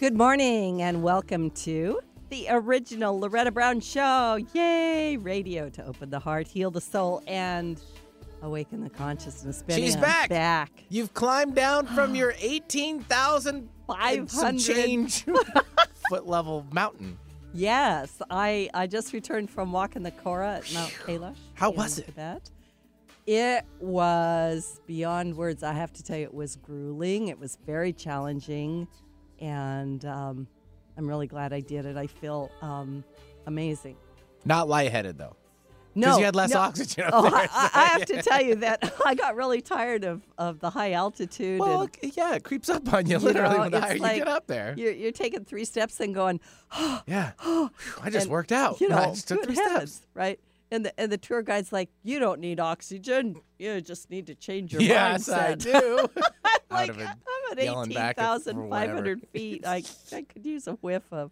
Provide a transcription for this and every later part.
Good morning and welcome to the original Loretta Brown Show. Yay! Radio to open the heart, heal the soul, and awaken the consciousness. Benny, She's I'm back. Back. You've climbed down from your 18,000 and some 500. change foot level mountain. Yes, I I just returned from walking the Kora at Mount Kailash. How was it? Tibet. It was beyond words. I have to tell you, it was grueling. It was very challenging, and um, I'm really glad I did it. I feel um, amazing. Not lightheaded though. No, you had less no. oxygen up Oh, there, I, I- have to tell you that I got really tired of, of the high altitude. Well, and yeah, it creeps up on you You literally know, when the higher you get up there. you're, you're taking three steps and going, oh, Yeah. Whew, I just and, worked out. You know, I just took three heavens, steps. right? And the and the tour guide's like, you don't need oxygen. You just need to change your Yes, I mindset. do. I'm like, I'm at yelling back if- for 18,500 feet. I, I could use a whiff of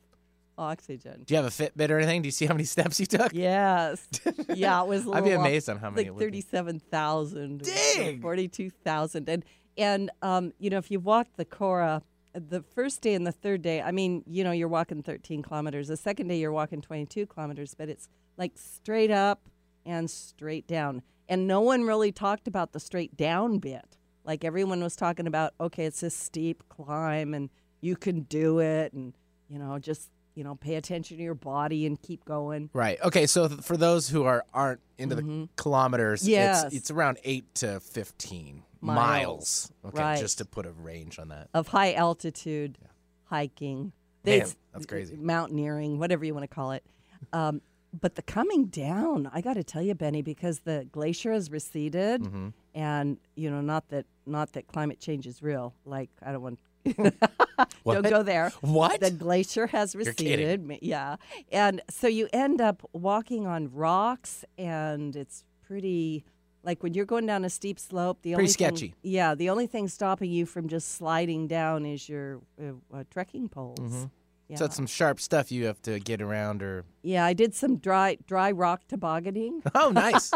oxygen. Do you have a Fitbit or anything? Do you see how many steps you took? Yes. Yeah, it was I'd be little off- amazed on how many like it would be. thirty-seven thousand, Dang! forty-two thousand, and and um, you know, if you walked the Kora, the first day and the third day, I mean, you know, you're walking thirteen kilometers. The second day, you're walking twenty-two kilometers, but it's like straight up and straight down, and no one really talked about the straight down bit. Like everyone was talking about, okay, it's a steep climb, and you can do it, and you know, just you know, pay attention to your body and keep going. Right. Okay. So th- for those who are aren't into the kilometers, Mm-hmm. Yes. it's, it's around eight to fifteen Miles. Okay, Right. just to put a range on that. of high altitude hiking. Man, that's crazy. Mountaineering, whatever you want to call it. Um, but the coming down, I got to tell you, Benny, because the glacier has receded, Mm-hmm. and you know, not that not that climate change is real. Like I don't want. Don't go there. What? The glacier has receded. Yeah. And so you end up walking on rocks, and it's pretty. Like when you're going down a steep slope, the Pretty only thing- sketchy. yeah, the only thing stopping you from just sliding down is your uh, uh, trekking poles. Mm-hmm. So it's some sharp stuff you have to get around, or yeah, I did some dry dry rock tobogganing. oh, nice.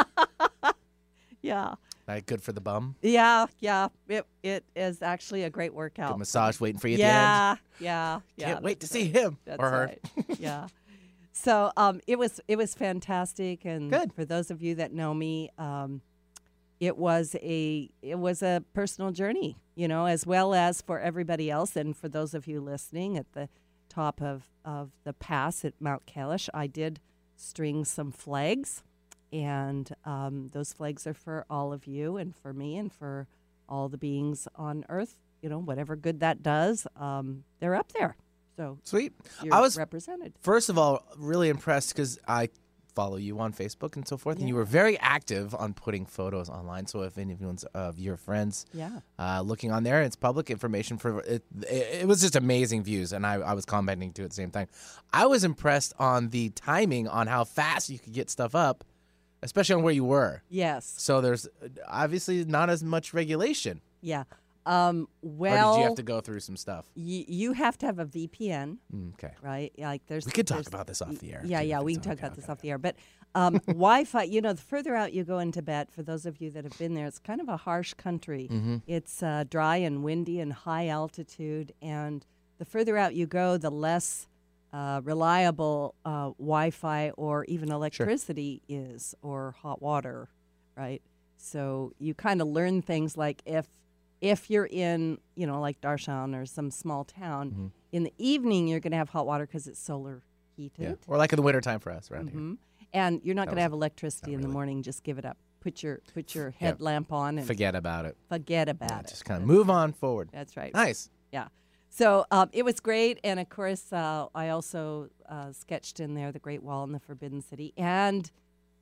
yeah, Like, good for the bum. yeah, yeah. It it is actually a great Good workout. massage waiting for you at the end. yeah, yeah, yeah. Can't wait to that's see him That's or her. right. yeah. So um, it was it was fantastic, and Good. for those of you that know me, um, it was a it was a personal journey, you know, as well as for everybody else, and for those of you listening at the top of of the pass at Mount Kailash, I did string some flags, and um, those flags are for all of you, and for me, and for all the beings on Earth. You know, whatever good that does, um, they're up there. So Sweet. you're I was represented. first of all really impressed because I follow you on Facebook and so forth, and you were very active on putting photos online. So if anyone's of your friends Yeah. uh, looking on there, it's public information for it. It, it was just amazing views, and I, I was commenting to it at the same time. I was impressed on the timing on how fast you could get stuff up, especially on where you were. Yes. So there's obviously not as much regulation. Yeah. Um, or well, did you have to go through some stuff? y- you have to have a VPN, Mm, okay. right? Like there's. We could talk about this off the air, Yeah, too, yeah, we can talk okay, about this okay, off the air. But um, Wi-Fi, you know, the further out you go in Tibet, for those of you that have been there, it's kind of a harsh country. Mm-hmm. It's uh, dry and windy and high altitude, and the further out you go, the less uh, reliable uh, Wi-Fi or even electricity is, or hot water, right? So you kind of learn things like if if you're in, you know, like Darchen or some small town, Mm-hmm. in the evening you're going to have hot water because it's solar heated. Yeah. Or like in the wintertime for us around here. Mhm. And you're not going to have electricity in the morning. Just give it up. Put your put your Yeah. headlamp on and forget, about it. Forget about it. Just kind of move on forward. That's right. Nice. Yeah. So um, it was great, and of course, uh, I also uh, sketched in there the Great Wall and the Forbidden City and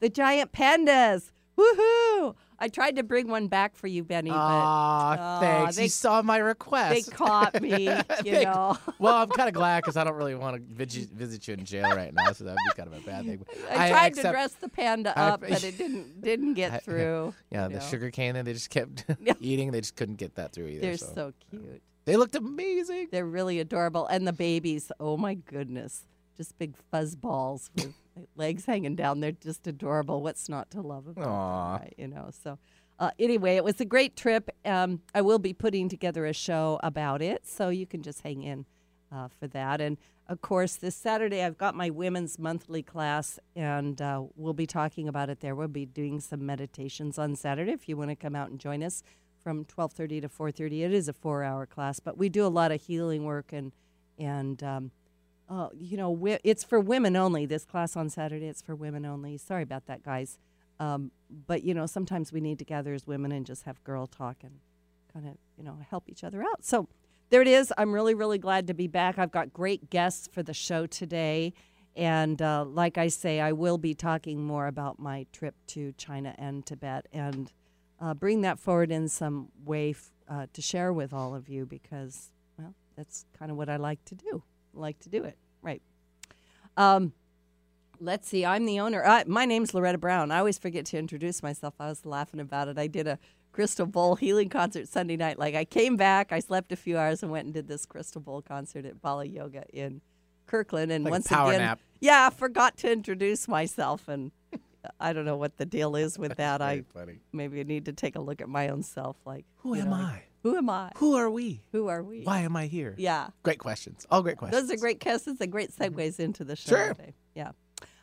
the giant pandas. Woohoo! I tried to bring one back for you, Benny, but Aw, Aw, thanks. they- you saw my request. they caught me. You They- know, well, I'm kind of glad because I don't really want to visit, visit you in jail right now, so that would be kind of a bad thing. I, tried accept- to dress the panda I- up, but it didn't didn't get I- through. Yeah, the know. sugar cane that they just kept eating, they just couldn't get that through either. They're so. so cute. They looked amazing. They're really adorable. And the babies, oh my goodness. Just big fuzz balls with legs hanging down. They're just adorable. What's not to love about Aw. them, right? You know, so uh, anyway, it was a great trip. Um, I will be putting together a show about it, so you can just hang in uh, for that. And of course, this Saturday I've got my women's monthly class, and uh, we'll be talking about it there. We'll be doing some meditations on Saturday. If you want to come out and join us from 12:30 to 4:30, it is a four-hour class, but we do a lot of healing work and and um, uh, you know it's for women only. This class on Saturday, it's for women only. Sorry about that, guys. Um, but you know, sometimes we need to gather as women and just have girl talk and kind of you know help each other out. So there it is. I'm really, really glad to be back. I've got great guests for the show today. And uh, like I say, I will be talking more about my trip to China and Tibet and uh, bring that forward in some way f- uh, to share with all of you because, well, that's kind of what I like to do. I like to do it. Right. Um, let's see. I'm the owner. Uh, my name's Loretta Brown. I always forget to introduce myself. I was laughing about it. I did a Crystal Bowl healing concert Sunday night. Like I came back, I slept a few hours and went and did this Crystal Bowl concert at Bala Yoga in Kirkland. And Like once again, nap. yeah, I forgot to introduce myself, and I don't know what the deal is with that. I funny. maybe need to take a look at my own self. Like, Who am know, I? Who am I? Who are we? Who are we? Why am I here? Yeah. Great questions. All great questions. Those are great questions and great segues into the show Sure. today. Yeah.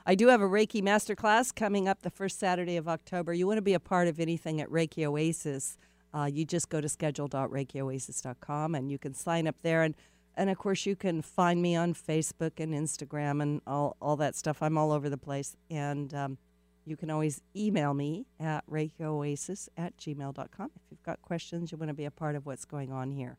I do have a Reiki masterclass coming up the first Saturday of October. You want to be a part of anything at Reiki Oasis, uh, you just go to schedule.reikioasis.com and you can sign up there. And, and of course, you can find me on Facebook and Instagram and all, all that stuff. I'm all over the place. And um, you can always email me at reikioasis at gmail.com if you've got questions, you want to be a part of what's going on here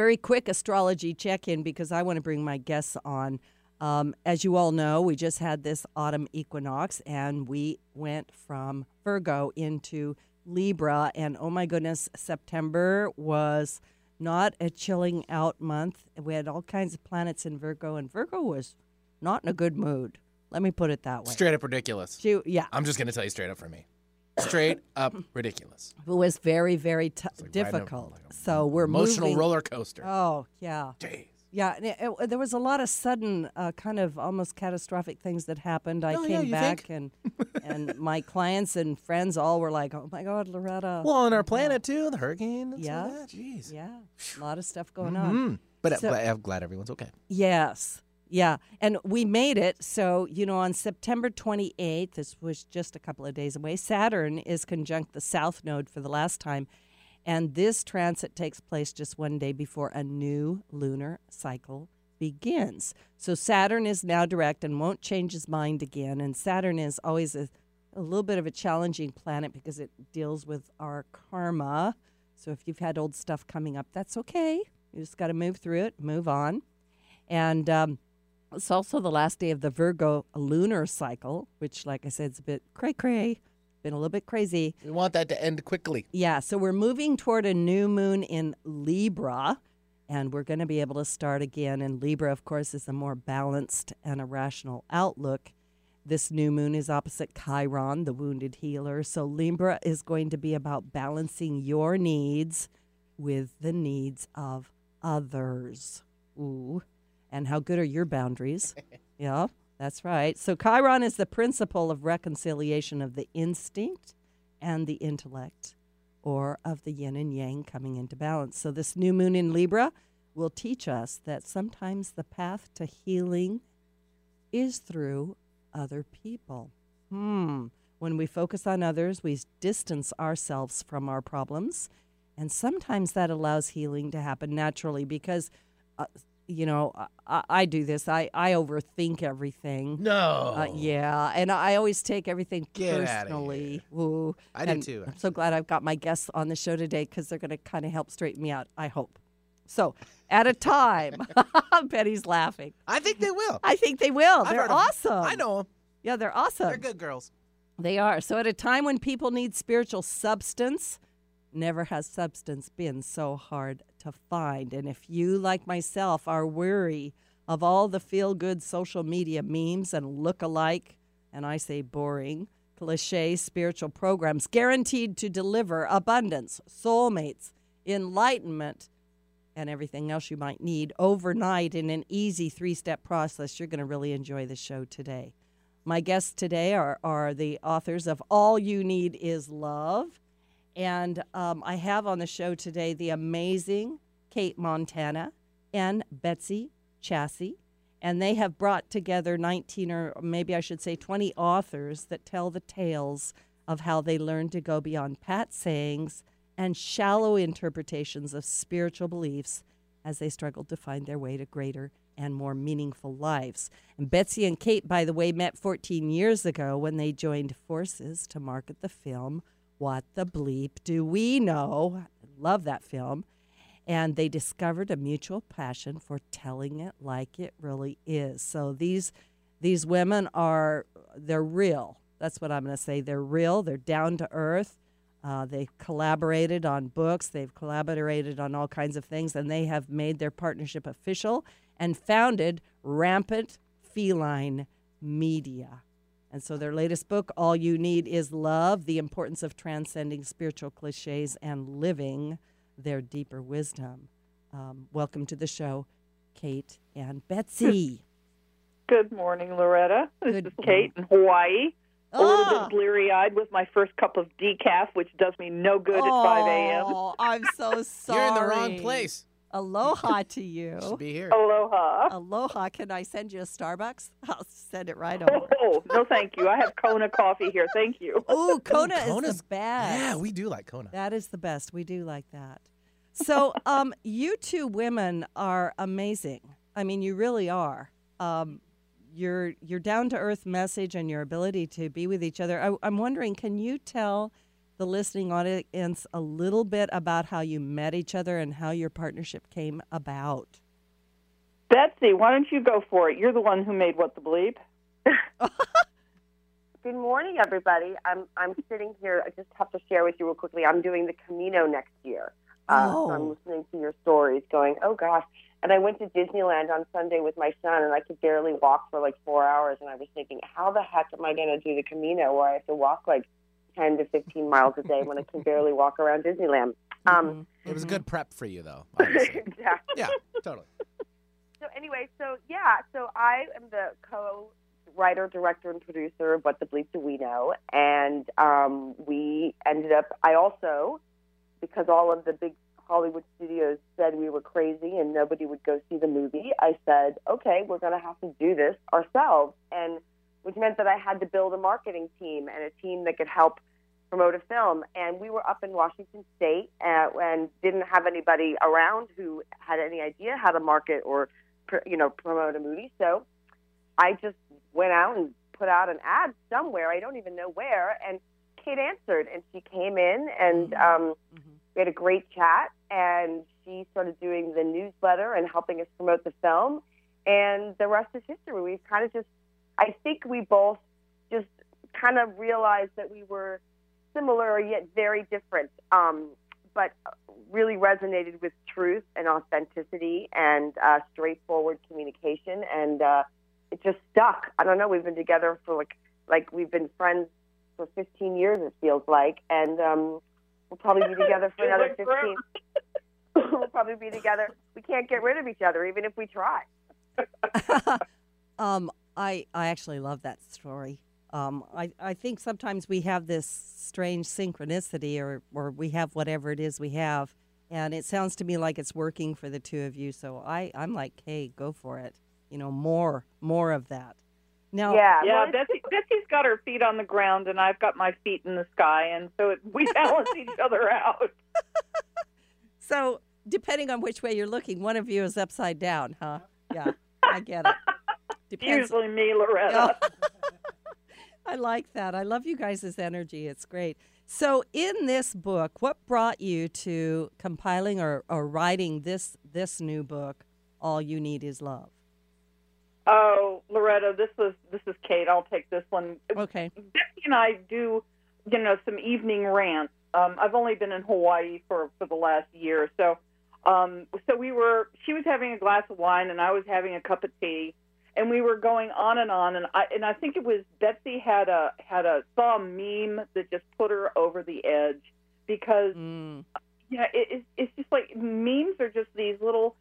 very quick astrology check in because I want to bring my guests on. Um, as you all know, we just had this autumn equinox and we went from Virgo into Libra. And oh my goodness, September was not a chilling out month. We had all kinds of planets in Virgo, and Virgo was not in a good mood. Let me put it that way. Straight up ridiculous. She, yeah, I'm just gonna tell you straight up for me. Straight up ridiculous. it was very, very t- like difficult. like so we're Emotional moving. roller coaster. Oh yeah. Jeez. Yeah, it, it- there was a lot of sudden, uh, kind of almost catastrophic things that happened. I Oh, came you back, think? and and my clients and friends all were like, "Oh my God, Loretta!" Well, on our planet too, the hurricane. Yeah. yeah. Jeez. yeah, a lot of stuff going on. Mm. But So- I'm, I'm glad everyone's okay. Yes, yeah, and we made it. So you know, on September twenty eighth, this was just a couple of days away. Saturn is conjunct the South Node for the last time, and this transit takes place just one day before a new lunar cycle begins. So Saturn is now direct and won't change his mind again. And Saturn is always a, a little bit of a challenging planet because it deals with our karma. So if you've had old stuff coming up, that's okay. You just got to move through it, move on. And um, it's also the last day of the Virgo lunar cycle, which, like I said, is a bit cray cray, been a little bit crazy. We want that to end quickly. Yeah, so we're moving toward a new moon in Libra, and we're going to be able to start again. And Libra, of course, is a more balanced and a rational outlook. This new moon is opposite Chiron, the wounded healer. So Libra is going to be about balancing your needs with the needs of others. Ooh. And how good are your boundaries? yeah, that's right. So Chiron is the principle of reconciliation of the instinct and the intellect, or of the yin and yang coming into balance. So, this new moon in Libra will teach us that sometimes the path to healing is through other people. Hmm. When we focus on others, we distance ourselves from our problems. And sometimes that allows healing to happen naturally because, uh, you know, I, I do this. I, I overthink everything. No. Uh, yeah, and I always take everything Get personally. Ooh, I do and too, I'm so glad I've got my guests on the show today because they're going to kind of help straighten me out. I hope. So, at a time, Betty's laughing. I think they will. I think they will. I've they're awesome. I know them. Yeah, they're awesome. They're good girls. They are. So, at a time when people need spiritual substance, never has substance been so hard to find. And if you, like myself, are weary of all the feel good social media memes and look alike, and I say boring, cliche spiritual programs guaranteed to deliver abundance, soulmates, enlightenment, and everything else you might need overnight in an easy three step process, you're going to really enjoy the show today. My guests today are, are the authors of All You Need Is Love. And um, I have on the show today the amazing Cate Montana. and Betsy Chasse. And they have brought together 19 or maybe I should say 20 authors that tell the tales of how they learned to go beyond pat sayings and shallow interpretations of spiritual beliefs as they struggled to find their way to greater and more meaningful lives. And Betsy and Kate, by the way, met 14 years ago when they joined forces to market the film What the Bleep Do We Know? I love that film. And they discovered a mutual passion for telling it like it really is. So these these women are they're real. That's what I'm going to say. They're real. They're down to earth. Uh, they've collaborated on books. They've collaborated on all kinds of things, and they have made their partnership official and founded Rampant Feline Media. And so their latest book, All You Need Is Love The Importance of Transcending Spiritual Cliches and Living Their Deeper Wisdom. Um, welcome to the show, Cate and Betsy. Good morning, Loretta. This Good is Cate in Hawaii. A Ah. little bit bleary eyed with my first cup of decaf, which does me no good at 5 a.m. Oh, I'm so sorry. You're in the wrong place. Aloha to You you. should be here. Aloha. Aloha. Can I send you a Starbucks? I'll send it right over. Oh, no, thank you. I have Kona coffee here. Thank you. Ooh, Kona is Kona's- the best. Yeah, we do like Kona. That is the best. We do like that. So, um, you two women are amazing. I mean, you really are. Um, your your down to earth message and your ability to be with each other. I, I'm wondering, can you tell the listening audience a little bit about how you met each other and how your partnership came about? Betsy, why don't you go for it? You're the one who made What the Bleep. Good morning, everybody. I'm I'm sitting here. I just have to share with you real quickly. I'm doing the Camino next year. Uh, so I'm Oh. listening to your stories, going, oh gosh. And I went to Disneyland on Sunday with my son, and I could barely walk for like four hours. And I was thinking, how the heck am I going to do the Camino where I have to walk like 10 to 15 miles a day when I can barely walk around Disneyland? Um, It was a good prep for you, though. Exactly. yeah, totally. So anyway, so yeah, so I am the co-writer, director, and producer of What the Bleep Do We Know, and um, we ended up. I also, because all of the big Hollywood studios said we were crazy and nobody would go see the movie, I said, okay, we're going to have to do this ourselves, and which meant that I had to build a marketing team and a team that could help promote a film. And we were up in Washington State uh, and didn't have anybody around who had any idea how to market or you know promote a movie. So I just went out and put out an ad somewhere. I don't even know where. And Cate answered, and she came in, and um, Mhm. we had a great chat. And she started doing the newsletter and helping us promote the film. And the rest is history. We've kind of just, I think we both just kind of realized that we were similar yet very different. Um, but really resonated with truth and authenticity and uh, straightforward communication, and uh, it just stuck. I don't know. We've been together for like like we've been friends for 15 years. It feels like, and um, we'll probably be together for another 15. we'll probably be together. We can't get rid of each other, even if we try. um, I I actually love that story. Um, I, I think sometimes we have this strange synchronicity, or or we have whatever it is we have, and it sounds to me like it's working for the two of you. So I I'm like, hey, go for it. You know, more more of that. Now, yeah. Yeah, well, it's- Betsy, Betsy's got her feet on the ground, and I've got my feet in the sky, and so it, we balance each other out. so depending on which way you're looking, one of you is upside down, huh? Yeah, I get it. Depends. Usually me, Loretta. I like that. I love you guys' energy. It's great. So, in this book, what brought you to compiling or, or writing this this new book? All you need is love. Oh, Loretta, this was this is Cate. I'll take this one. Okay. Becky and I do, you know, some evening rants. Um, I've only been in Hawaii for for the last year, so um, so we were. She was having a glass of wine, and I was having a cup of tea, and we were going on and on. And I and I think it was Betsy had a had a saw a meme that just put her over the edge because Mm. you know, it, it's it's just like memes are just these little,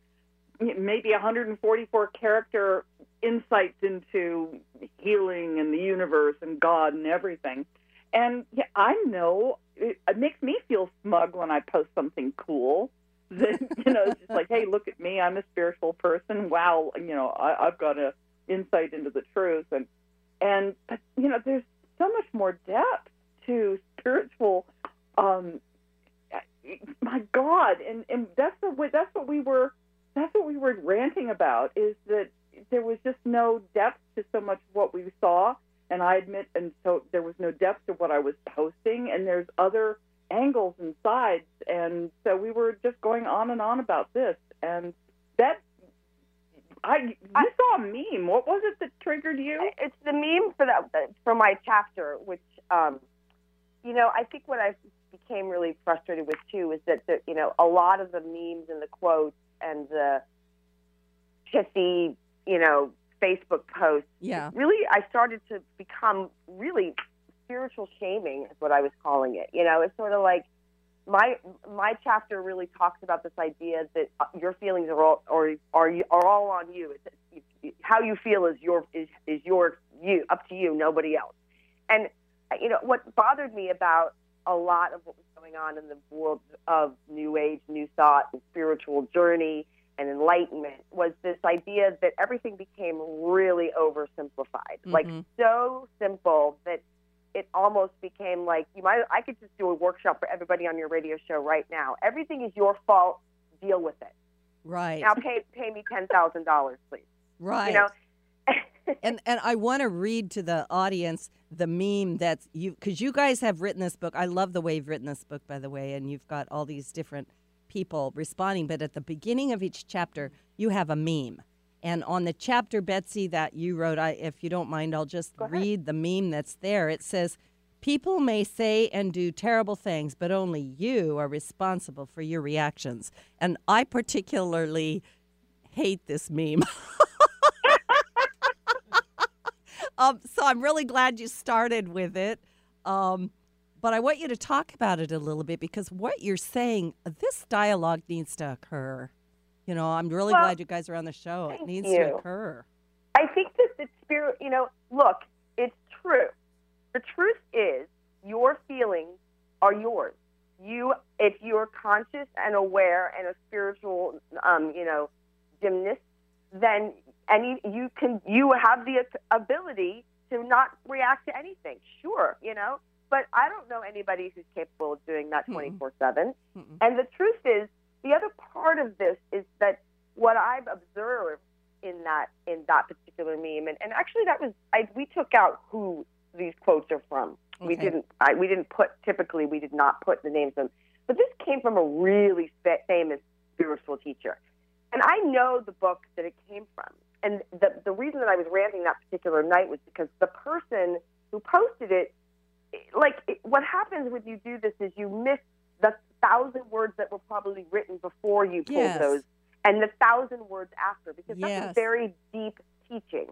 maybe 144 character insights into healing and the universe and God and everything. And yeah, I know it, it makes me feel smug when I post something cool, that you know, it's just like, hey, look at me, I'm a spiritual person. Wow, you know, I, I've got a insight into the truth, and and but you know, there's so much more depth to spiritual. Um, my God, and and that's the way, that's what we were that's what we were ranting about is that there was just no depth to so much of what we saw, and I admit, and so there was no depth to what I was posting, and there's other angles and sides, and so we were just going on and on about this, and that I you I- saw a meme. What was it that triggered you? It's the meme for that for my chapter, which um, you know I think what I became really frustrated with too is that the, you know a lot of the memes and the quotes and the pithy you know Facebook posts Yeah. really I started to become really spiritual shaming is what I was calling it. You know, it's sort of like my my chapter really talks about this idea that your feelings are all or are are all on you. It's, it's, how you feel is your is is your you up to you, nobody else. And you know what bothered me about a lot of what was going on in the world of New Age, New Thought, and spiritual journey and enlightenment was this idea that everything became really oversimplified, like Mhm. so simple that it almost became like you might. I could just do a workshop for everybody on your radio show right now. Everything is your fault. Deal with it. Right. Now pay pay me ten thousand dollars, please. right. You know. and and I want to read to the audience the meme that's you because you guys have written this book. I love the way you've written this book, by the way, and you've got all these different people responding. But at the beginning of each chapter, you have a meme, and on the chapter, Betsy, that you wrote, I if you don't mind, I'll just read the meme that's there. It says. People may say and do terrible things, but only you are responsible for your reactions. And I particularly hate this meme. um, so I'm really glad you started with it. Um, but I want you to talk about it a little bit because what you're saying, this dialogue needs to occur. You know, I'm really Well, glad you guys are on the show. It needs to occur. I think that the spirit, you know, look, it's true. The truth is, your feelings are yours. You, if you're conscious and aware and a spiritual, um, you know, gymnast, then any you can you have the ability to not react to anything. Sure, you know, but I don't know anybody who's capable of doing that twenty four seven. Mm-mm. And the truth is, the other part of this is that what I've observed in that in that particular meme, and, and actually that was I, we took out who these quotes are from. We didn't I, we didn't put typically we did not put the names of them, but this came from a really fa- famous spiritual teacher, and I know the book that it came from. And the the reason that I was ranting that particular night was because the person who posted it, like it, what happens when you do this is you miss the thousand words that were probably written before you pulled Yes. those and the thousand words after because that's Yes. a very deep teaching.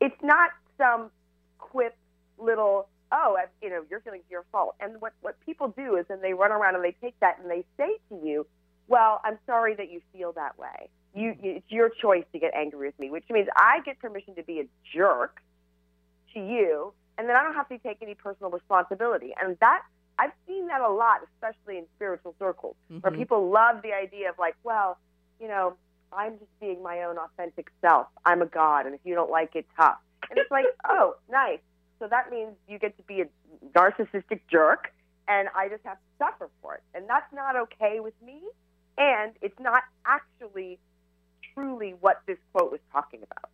It's not some quip little oh I- you know your feelings are your fault. And what what people do is then they run around and they take that and they say to you, well I'm sorry that you feel that way. You it's your choice to get angry with me, which means I get permission to be a jerk to you, and then I don't have to take any personal responsibility. And that I've seen that a lot, especially in spiritual circles, where Mhm. people love the idea of like, well, you know, I'm just being my own authentic self. I'm a god, and if you don't like it, tough. And it's like, oh, nice. So that means you get to be a narcissistic jerk, and I just have to suffer for it. And that's not okay with me. And it's not actually truly what this quote was talking about.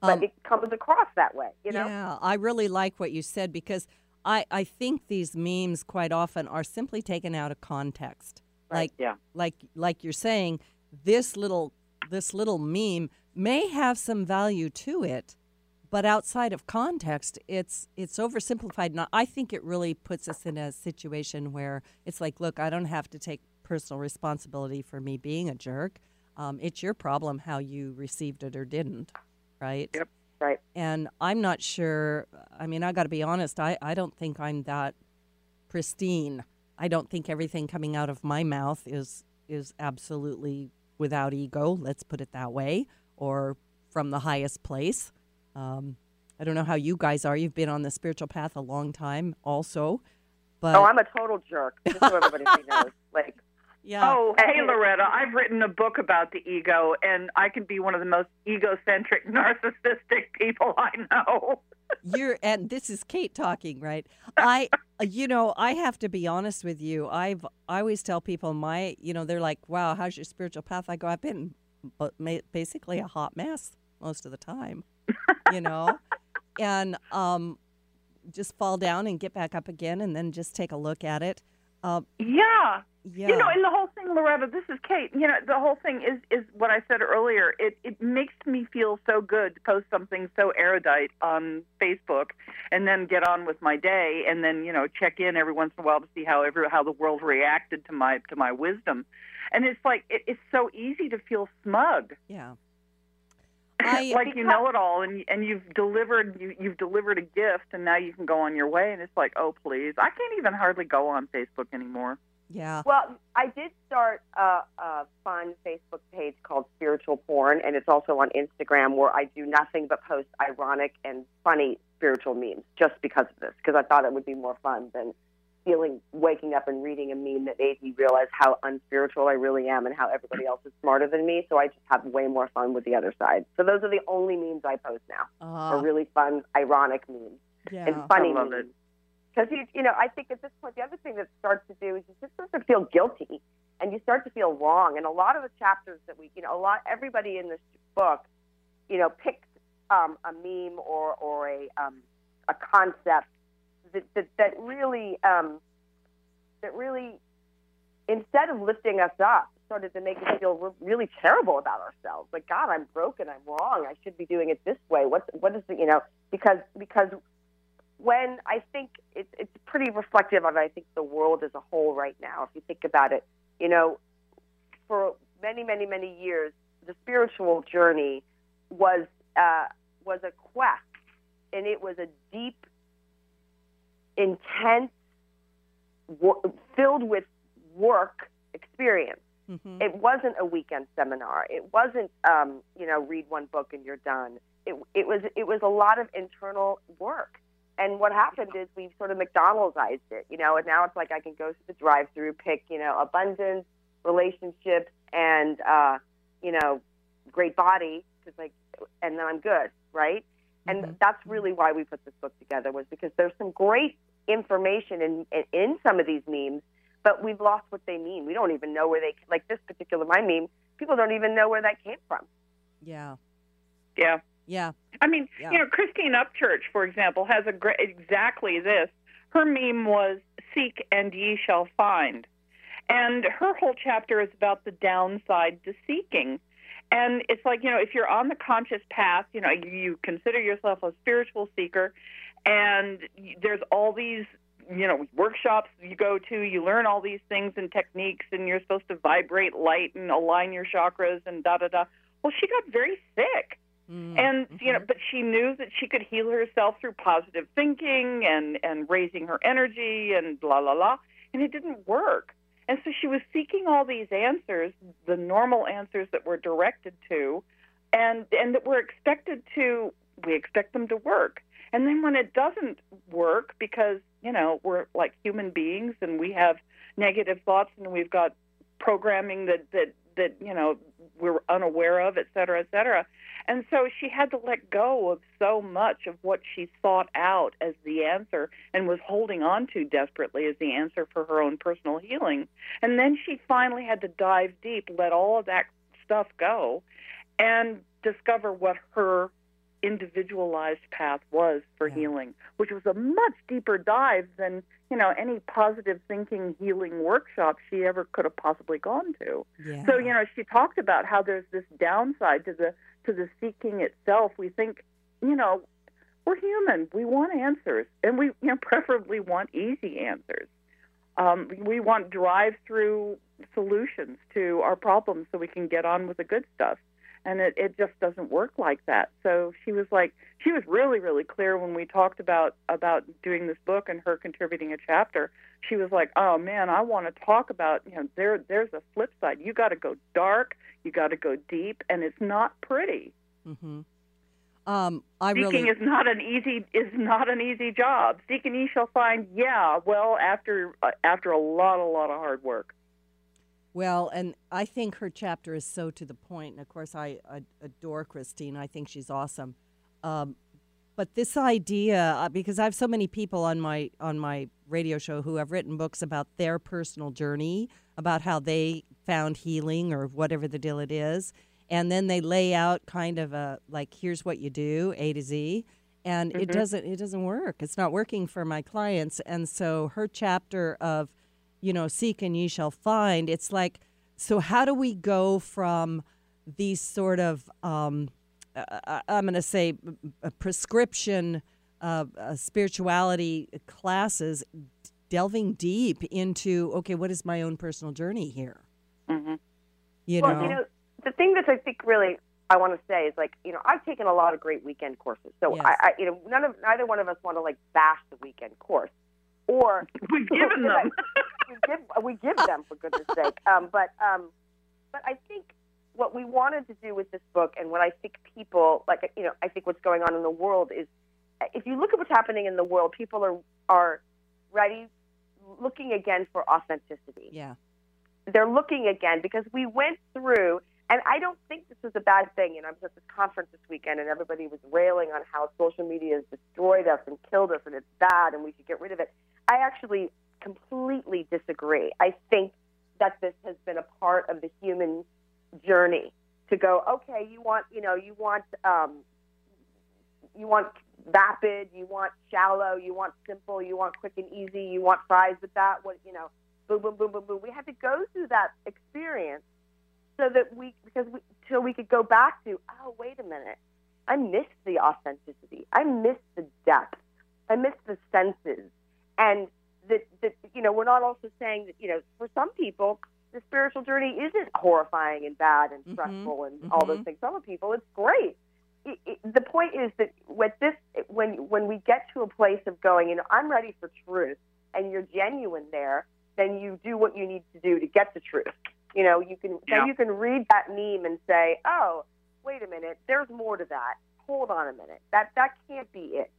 But Um, it comes across that way, you know? Yeah, I really like what you said because I, I think these memes quite often are simply taken out of context. Like Yeah. like like you're saying, this little this little meme may have some value to it, but outside of context, it's it's oversimplified. And I think it really puts us in a situation where it's like, look, I don't have to take personal responsibility for me being a jerk. Um, it's your problem how you received it or didn't, right? Yep. Right. And I'm not sure. I mean, I got to be honest. I, I don't think I'm that pristine. I don't think everything coming out of my mouth is is absolutely without ego. Let's put it that way, or from the highest place. Um, I don't know how you guys are. You've been on the spiritual path a long time, also. But Oh, I'm a total jerk. Just so everybody knows. Like, Yeah. Oh, hey Loretta, I've written a book about the ego, and I can be one of the most egocentric, narcissistic people I know. You're and this is Cate talking, right? I you know, I have to be honest with you. I've I always tell people my, you know, they're like, "Wow, how's your spiritual path?" I go, "I've been basically a hot mess most of the time." you know? And um just fall down and get back up again and then just take a look at it. Uh, Yeah. yeah. You know, and the whole thing, Loretta, this is Cate. You know, the whole thing is is what I said earlier. It it makes me feel so good to post something so erudite on Facebook, and then get on with my day, and then you know check in every once in a while to see how every how the world reacted to my to my wisdom, and it's like it, it's so easy to feel smug. yeah. I like you know it all, and and you've delivered you you've delivered a gift, and now you can go on your way. And it's like, oh please, I can't even hardly go on Facebook anymore. yeah. Well, I did start a, a fun Facebook page called Spiritual Porn, and it's also on Instagram where I do nothing but post ironic and funny spiritual memes just because of this, because I thought it would be more fun than feeling waking up and reading a meme that made me realize how unspiritual I really am and how everybody else is smarter than me. So I just have way more fun with the other side. So those are the only memes I post now, are Uh, really fun, ironic memes yeah. and funny I love memes. it. Because you, you know, I think at this point, the other thing that starts to do is you just start to feel guilty, and you start to feel wrong. And a lot of the chapters that we, you know, a lot, everybody in this book, you know, picked um, a meme or or a um, a concept that that, that really um, that really, instead of lifting us up, started to make us feel re- really terrible about ourselves. Like, God, I'm broken. I'm wrong. I should be doing it this way. What what is the, you know, because because when I think it's it's pretty reflective of I think the world as a whole right now. If you think about it, you know, for many many many years, the spiritual journey was uh, was a quest, and it was a deep, intense, wo- filled with work experience. Mhm. It wasn't a weekend seminar. It wasn't, um, you know, read one book and you're done. It, it was it was a lot of internal work. And what happened is we sort of McDonald'sized it, you know, and now it's like I can go to the drive-through, pick, you know, abundance, relationships, and uh, you know, great body, because like, and then I'm good, right? And Mhm. that's really why we put this book together was because there's some great information in, in in some of these memes, but we've lost what they mean. We don't even know where they like this particular my meme. People don't even know where that came from. Yeah. Yeah. Yeah. I mean, Yeah. you know, Christine Upchurch, for example, has a great exactly this. Her meme was "Seek and ye shall find," and her whole chapter is about the downside to seeking. And it's like you know, if you're on the conscious path, you know, you, consider yourself a spiritual seeker, and there's all these you know workshops you go to you learn all these things and techniques and you're supposed to vibrate light and align your chakras and da da da. Well she got very sick. Mm, and you know mhm. but she knew that she could heal herself through positive thinking and and raising her energy and la la la and it didn't work and so she was seeking all these answers the normal answers that we're directed to and and that we're expected to we expect them to work. And then when it doesn't work because you know we're like human beings and we have negative thoughts and we've got programming that that that you know we're unaware of et cetera et cetera and so she had to let go of so much of what she sought out as the answer and was holding on to desperately as the answer for her own personal healing. And then she finally had to dive deep, let all of that stuff go, and discover what her individualized path was for Yeah. healing, which was a much deeper dive than, you know, any positive thinking healing workshop she ever could have possibly gone to. yeah. So you know, she talked about how there's this downside to the to the seeking itself. We think, you know, we're human. We want answers, and we you know preferably want easy answers. Um, we want drive-through solutions to our problems so we can get on with the good stuff. And it, it just doesn't work like that. So she was like, she was really, really clear when we talked about about doing this book and her contributing a chapter. She was like, "Oh man, I want to talk about you know there there's a flip side. You got to go dark, you got to go deep, and it's not pretty. hmm Um, I Seeking really. is not an easy is not an easy job. Seek and ye shall find. Yeah, well, after uh, after a lot a lot of hard work. Well, and I think her chapter is so to the point. And of course, I, I adore Christine. I think she's awesome. Um, but this idea, uh, because I have so many people on my on my radio show who have written books about their personal journey, about how they found healing or whatever the deal it is, and then they lay out kind of a like, here's what you do, A to Z, and it doesn't it doesn't work. It's not working for my clients, and so her chapter of you know, seek and ye shall find. It's like, so how do we go from these sort of, um, uh, I'm going to say, a prescription uh, uh, spirituality classes, delving deep into, okay, what is my own personal journey here? Mm-hmm. You well, know, you know, the thing that I think really I want to say is like, you know, I've taken a lot of great weekend courses. So Yes. I, I, you know, none of neither one of us want to like bash the weekend course, or We've given them. we give we give them for goodness sake. Um, but um, but I think what we wanted to do with this book, and what I think people like, you know, I think what's going on in the world is, if you look at what's happening in the world, people are are ready, looking again for authenticity yeah, they're looking again because we went through and I don't think this is a bad thing. You know, I was at this conference this weekend and everybody was railing on how social media has destroyed us and killed us and it's bad and we should get rid of it. I actually completely disagree. I think that this has been a part of the human journey to go, okay, you want, you know, you want um you want vapid, you want shallow, you want simple, you want quick and easy, you want fries with that, what you know, boom, boom, boom, boom, boom. We had to go through that experience so that we, because we, so we could go back to, oh, wait a minute, I missed the authenticity, I missed the depth, I missed the senses, and that, that you know, we're not also saying that, you know, for some people, the spiritual journey isn't horrifying and bad and Mhm, stressful and all those things. Some people, it's great. It, it, the point is that with this, when when we get to a place of going, you know, I'm ready for truth, and you're genuine there, then you do what you need to do to get the truth. You know, you can Yeah. then you can read that meme and say, oh, wait a minute, there's more to that. Hold on a minute, that that can't be it.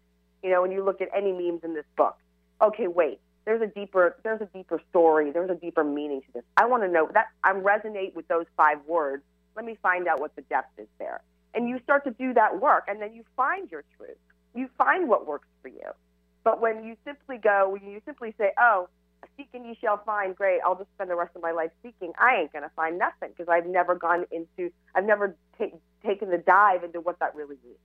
You know, when you look at any memes in this book, okay, wait, there's a deeper there's a deeper story, there's a deeper meaning to this. I want to know that I resonate with those five words. Let me find out what the depth is there. And you start to do that work, and then you find your truth. You find what works for you. But when you simply go, when you simply say, "Oh, seek and ye shall find," great. I'll just spend the rest of my life seeking. I ain't gonna find nothing because I've never gone into, I've never ta- taken the dive into what that really means.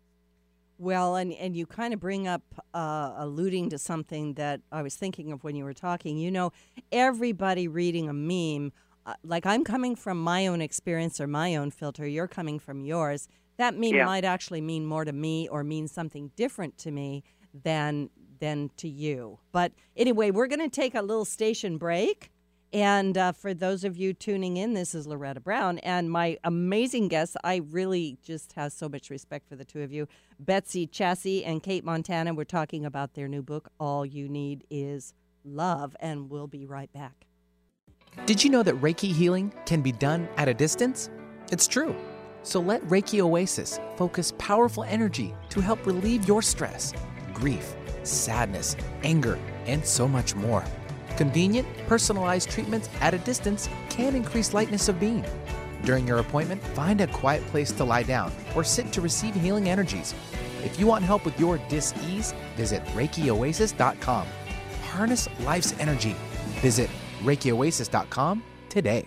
Well, and, and you kind of bring up uh, alluding to something that I was thinking of when you were talking. You know, everybody reading a meme, uh, like I'm coming from my own experience or my own filter, you're coming from yours. That meme Yeah. might actually mean more to me or mean something different to me than than to you. But anyway, we're going to take a little station break. And uh, for those of you tuning in, this is Loretta Brown and my amazing guests. I really just have so much respect for the two of you, Betsy Chasse and Cate Montana. We're talking about their new book, All You Need Is Love, and we'll be right back. Did you know that Reiki healing can be done at a distance? It's true. So let Reiki Oasis focus powerful energy to help relieve your stress, grief, sadness, anger, and so much more. Convenient, personalized treatments at a distance can increase lightness of being. During your appointment, find a quiet place to lie down or sit to receive healing energies. If you want help with your dis-ease, visit ReikiOasis.com. Harness life's energy. Visit ReikiOasis.com today.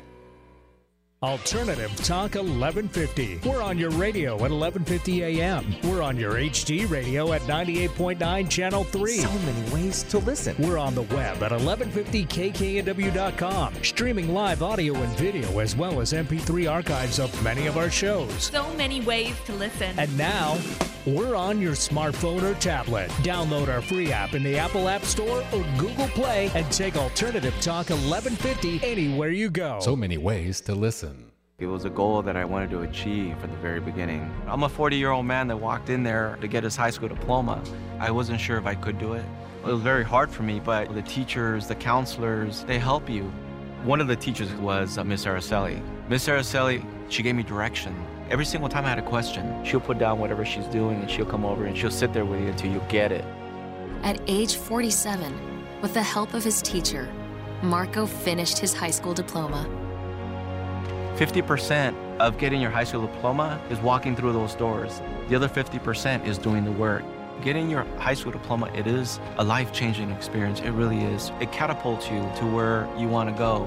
Alternative Talk 1150. We're on your radio at 1150 a.m. We're on your HD radio at 98.9 Channel 3. So many ways to listen. We're on the web at 1150kknw.com, streaming live audio and video as well as MP3 archives of many of our shows. So many ways to listen. And now, we're on your smartphone or tablet. Download our free app in the Apple App Store or Google Play and take Alternative Talk 1150 anywhere you go. So many ways to listen. It was a goal that I wanted to achieve from the very beginning. I'm a 40 year old man that walked in there to get his high school diploma. I wasn't sure if I could do it. It was very hard for me, but the teachers, the counselors, they help you. One of the teachers was uh, Miss Araceli. Miss Araceli, she gave me direction. Every single time I had a question, she'll put down whatever she's doing and she'll come over and she'll sit there with you until you get it. At age 47, with the help of his teacher, Marco finished his high school diploma. 50% of getting your high school diploma is walking through those doors. The other 50% is doing the work. Getting your high school diploma, it is a life-changing experience. It really is. It catapults you to where you want to go.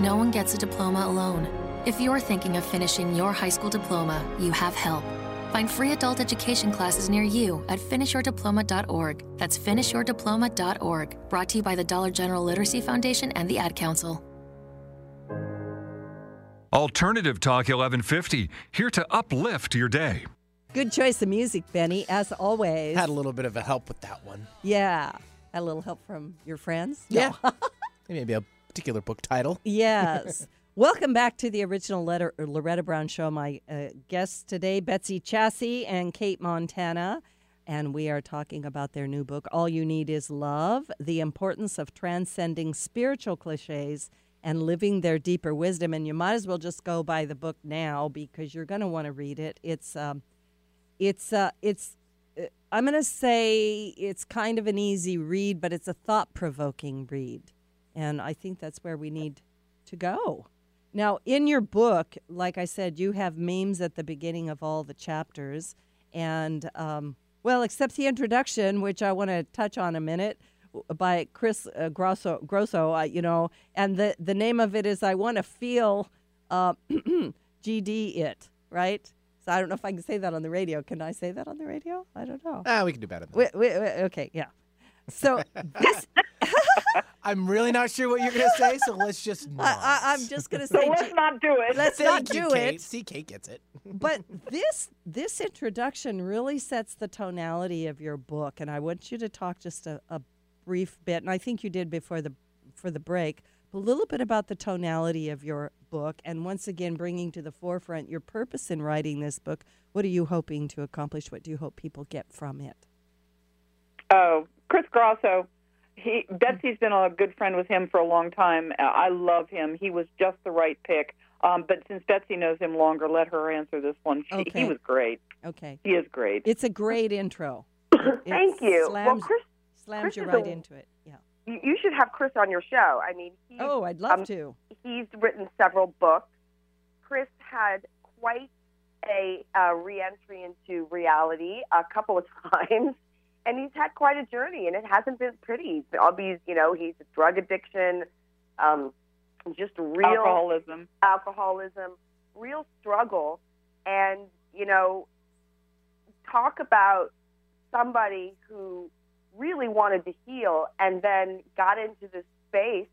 No one gets a diploma alone. If you're thinking of finishing your high school diploma, you have help. Find free adult education classes near you at finishyourdiploma.org. That's finishyourdiploma.org. Brought to you by the Dollar General Literacy Foundation and the Ad Council. Alternative Talk 1150, here to uplift your day. Good choice of music, Benny, as always. Had a little bit of a help with that one. yeah. Had a little help from your friends? Yeah. Maybe a particular book title. Yes. Welcome back to the original letter, Loretta Brown Show. My uh, guests today, Betsy Chasse and Cate Montana. And we are talking about their new book, All You Need Is Love The Importance of Transcending Spiritual Cliches and Living Their Deeper Wisdom. And you might as well just go buy the book now because you're going to want to read it. It's, um, it's, uh, it's, uh, I'm going to say it's kind of an easy read, but it's a thought provoking read. And I think that's where we need to go. Now, in your book, like I said, you have memes at the beginning of all the chapters. And, um, well, except the introduction, which I want to touch on a minute, by Chris uh, Grosso, Grosso uh, you know, and the, the name of it is I Want to Feel uh, GD It, right? So I don't know if I can say that on the radio. Can I say that on the radio? I don't know. Ah, we can do better than Wait, wait, wait, okay, yeah. So this, I'm really not sure what you're going to say, so let's just not. I, I, I'm just going to say. So say, let's not do it. let's not Thank you, do Cate. it. See, Cate gets it. but this this introduction really sets the tonality of your book, and I want you to talk just a, a brief bit, and I think you did before the for the break, a little bit about the tonality of your book, and once again bringing to the forefront your purpose in writing this book. What are you hoping to accomplish? What do you hope people get from it? Oh, Chris Grosso. He Betsy's been a good friend with him for a long time. I love him. He was just the right pick. Um, but since Betsy knows him longer, let her answer this one. She, Okay. He was great. Okay, He is great. it's a great intro. Thank It you. well, Slams, Chris, slams Chris you right a- into it. Yeah. you, you should have Chris on your show. I mean, he's, Oh, I'd love um, to. he's written several books. Chris had quite a uh, reentry into reality a couple of times, and he's had quite a journey, and it hasn't been pretty. All these, you know, he's drug addiction, um, just real Alcoholism. alcoholism, real struggle, and you know, talk about somebody who really wanted to heal and then got into this space.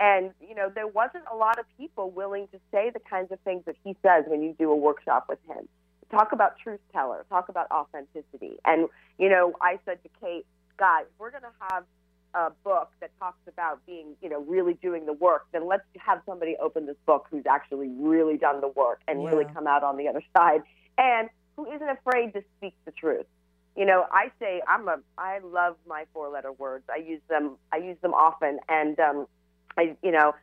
And you know, there wasn't a lot of people willing to say the kinds of things that he says when you do a workshop with him. Talk about truth teller. Talk about authenticity. And you know, I said to Cate, guys, we're going to have a book that talks about being, you know, really doing the work, then let's have somebody open this book who's actually really done the work and really come out on the other side and who isn't afraid to speak the truth. You know, I say I'm a I love my four letter words. I use them I use them often and um I you know,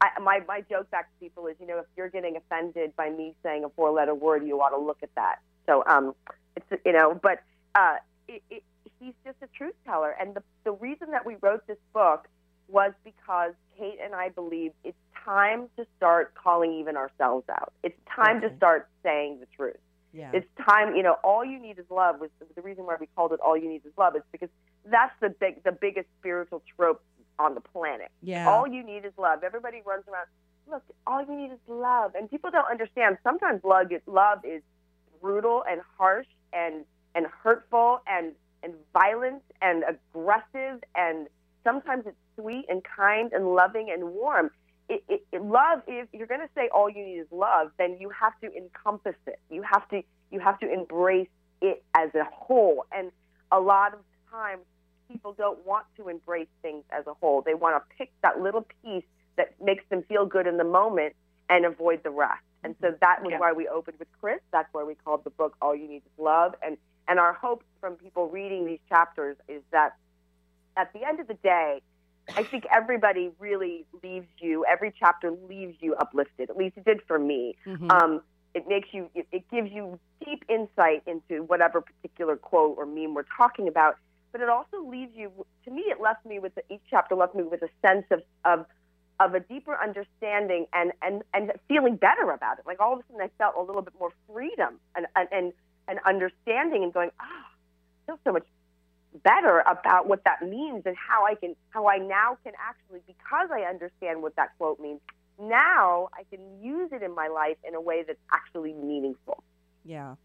I, my my joke back to people is, you know, if you're getting offended by me saying a four letter word, you ought to look at that. So um it's you know, but uh it, it he's just a truth teller. And the, the reason that we wrote this book was because Cate and I believe it's time to start calling even ourselves out. It's time Okay. to start saying the truth. Yeah. It's time, you know, all you need is love was the, the reason why we called it all you need is love is because that's the big the biggest spiritual trope on the planet. yeah. All you need is love. Everybody runs around, look, all you need is love. And people don't understand sometimes love is, love is brutal and harsh and and hurtful and and violent and aggressive and sometimes it's sweet and kind and loving and warm. It, it, it, love if you're going to say all you need is love, then you have to encompass it. You have to you have to embrace it as a whole. And a lot of times people don't want to embrace things as a whole. They want to pick that little piece that makes them feel good in the moment and avoid the rest. And so that was Yeah. why we opened with Chris. That's why we called the book All You Need Is Love. And and our hope from people reading these chapters is that at the end of the day, I think everybody really leaves you. Every chapter leaves you uplifted. At least it did for me. Mhm. Um, it makes you. It, it gives you deep insight into whatever particular quote or meme we're talking about. But it also leaves you. To me, it left me with each chapter left me with a sense of of of a deeper understanding and, and, and feeling better about it. Like all of a sudden I felt a little bit more freedom and, and, and, and understanding and going, ah, I feel so much better about what that means and how I can, how I now can actually, because I understand what that quote means, now I can use it in my life in a way that's actually meaningful. Yeah.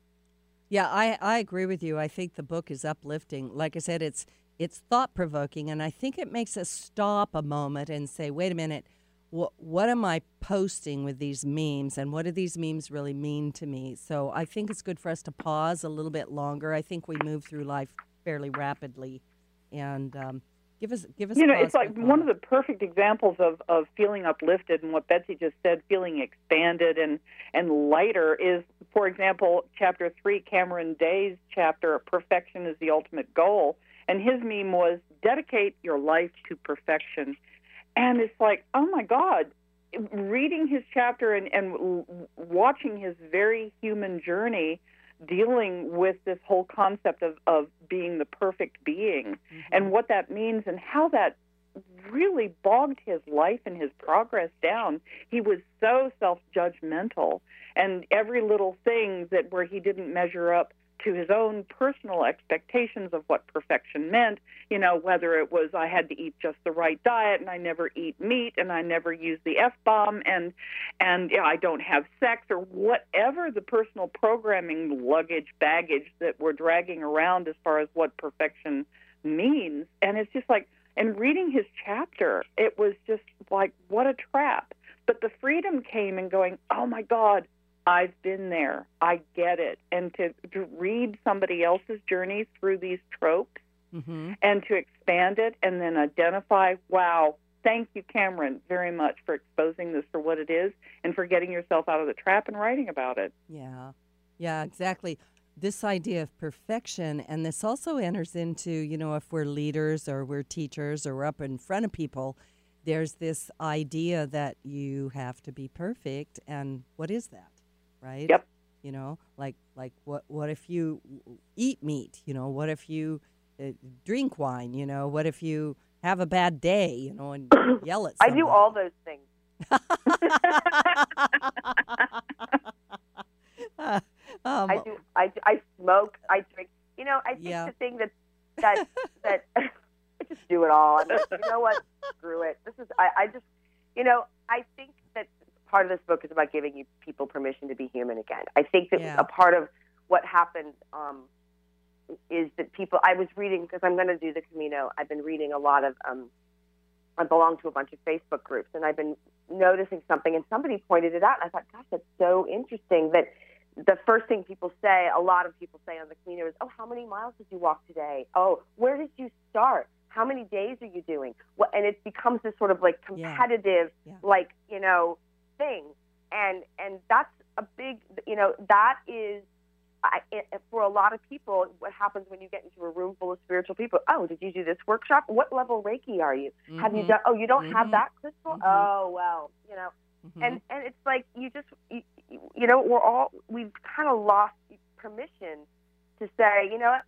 Yeah, I, I agree with you. I think the book is uplifting. Like I said, it's it's thought provoking, and I think it makes us stop a moment and say, wait a minute, what what am I posting with these memes, and what do these memes really mean to me? So I think it's good for us to pause a little bit longer. I think we move through life fairly rapidly, and um, give us give us. You know, it's like one of the perfect examples of of feeling uplifted, and what Betsy just said, feeling expanded and and lighter is, for example, chapter three, Cameron Day's chapter, "Perfection is the ultimate goal," and his meme was "Dedicate your life to perfection," and it's like, oh my God. Reading his chapter and, and watching his very human journey, dealing with this whole concept of, of being the perfect being mm-hmm. and what that means and how that really bogged his life and his progress down. He was so self judgmental and every little thing that where he didn't measure up to his own personal expectations of what perfection meant, you know, whether it was I had to eat just the right diet and I never eat meat and I never use the F bomb and and yeah, I don't have sex or whatever the personal programming luggage baggage that we're dragging around as far as what perfection means. And it's just like and reading his chapter, it was just like what a trap. But the freedom came in going, "Oh my god, I've been there. I get it." And to to read somebody else's journey through these tropes Mm-hmm. and to expand it and then identify, wow, thank you, Cameron, very much for exposing this for what it is and for getting yourself out of the trap and writing about it. Yeah, yeah, exactly. This idea of perfection, and this also enters into, you know, if we're leaders or we're teachers or we're up in front of people, there's this idea that you have to be perfect. And what is that, right? Yep. You know, like like what what if you eat meat? You know, what if you uh, drink wine? You know, what if you have a bad day? You know, and yell at. I do all those things. um, I do. I, I smoke. I drink. You know, I think Yeah. the thing that that that I just do it all. I'm like, you know what? Screw it. This is. I, I just. You know, I think that part of this book is about giving you people permission to be human again. I think that Yeah. a part of what happened um, is that people. I was reading because I'm going to do the Camino. I've been reading a lot of. Um, I belong to a bunch of Facebook groups, and I've been noticing something. And somebody pointed it out, and I thought, gosh, that's so interesting that the first thing people say, a lot of people say on the Camino is, "Oh, how many miles did you walk today? Oh, where did you start? How many days are you doing?" What, and it becomes this sort of like Yeah. competitive, Yeah. like you know, thing, and and that's a big, you know, that is. I, it, for a lot of people, what happens when you get into a room full of spiritual people? Oh, did you do this workshop? What level Reiki are you? Have you Mhm. done? Oh, you don't have Mhm. that crystal? Mhm. Oh, well, you know mhm. and and it's like you just you, you know we're all we've kind of lost permission to say you know what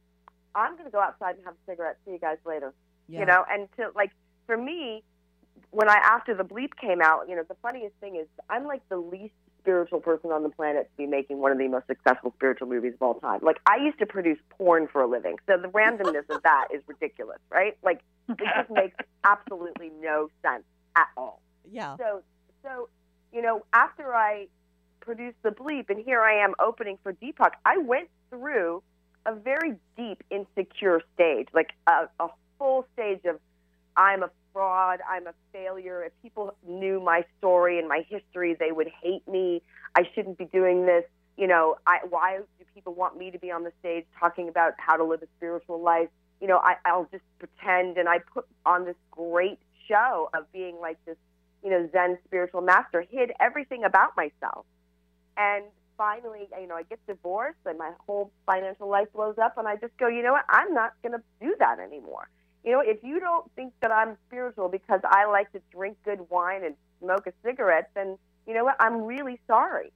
i'm going to go outside and have a cigarette see you guys later yeah. you know and to like for me when i after the bleep came out you know the funniest thing is i'm like the least spiritual person on the planet to be making one of the most successful spiritual movies of all time. Like i used to produce porn for a living. So the randomness of that is ridiculous right? Like it just makes absolutely no sense at all. Yeah. so, so, you know, after I produced the bleep, and here I am opening for Deepak, I went through a very deep insecure stage, like a, a full stage of I'm a fraud, I'm a failure. If people knew my story and my history, they would hate me. I shouldn't be doing this. You know, I, why do people want me to be on the stage talking about how to live a spiritual life? You know, I, I'll just pretend, and I put on this great show of being like this you know, Zen spiritual master, hid everything about myself. And finally, you know, I get divorced and my whole financial life blows up and I just go, you know what, I'm not going to do that anymore. You know, if you don't think that I'm spiritual because I like to drink good wine and smoke a cigarette, then you know what, I'm really sorry.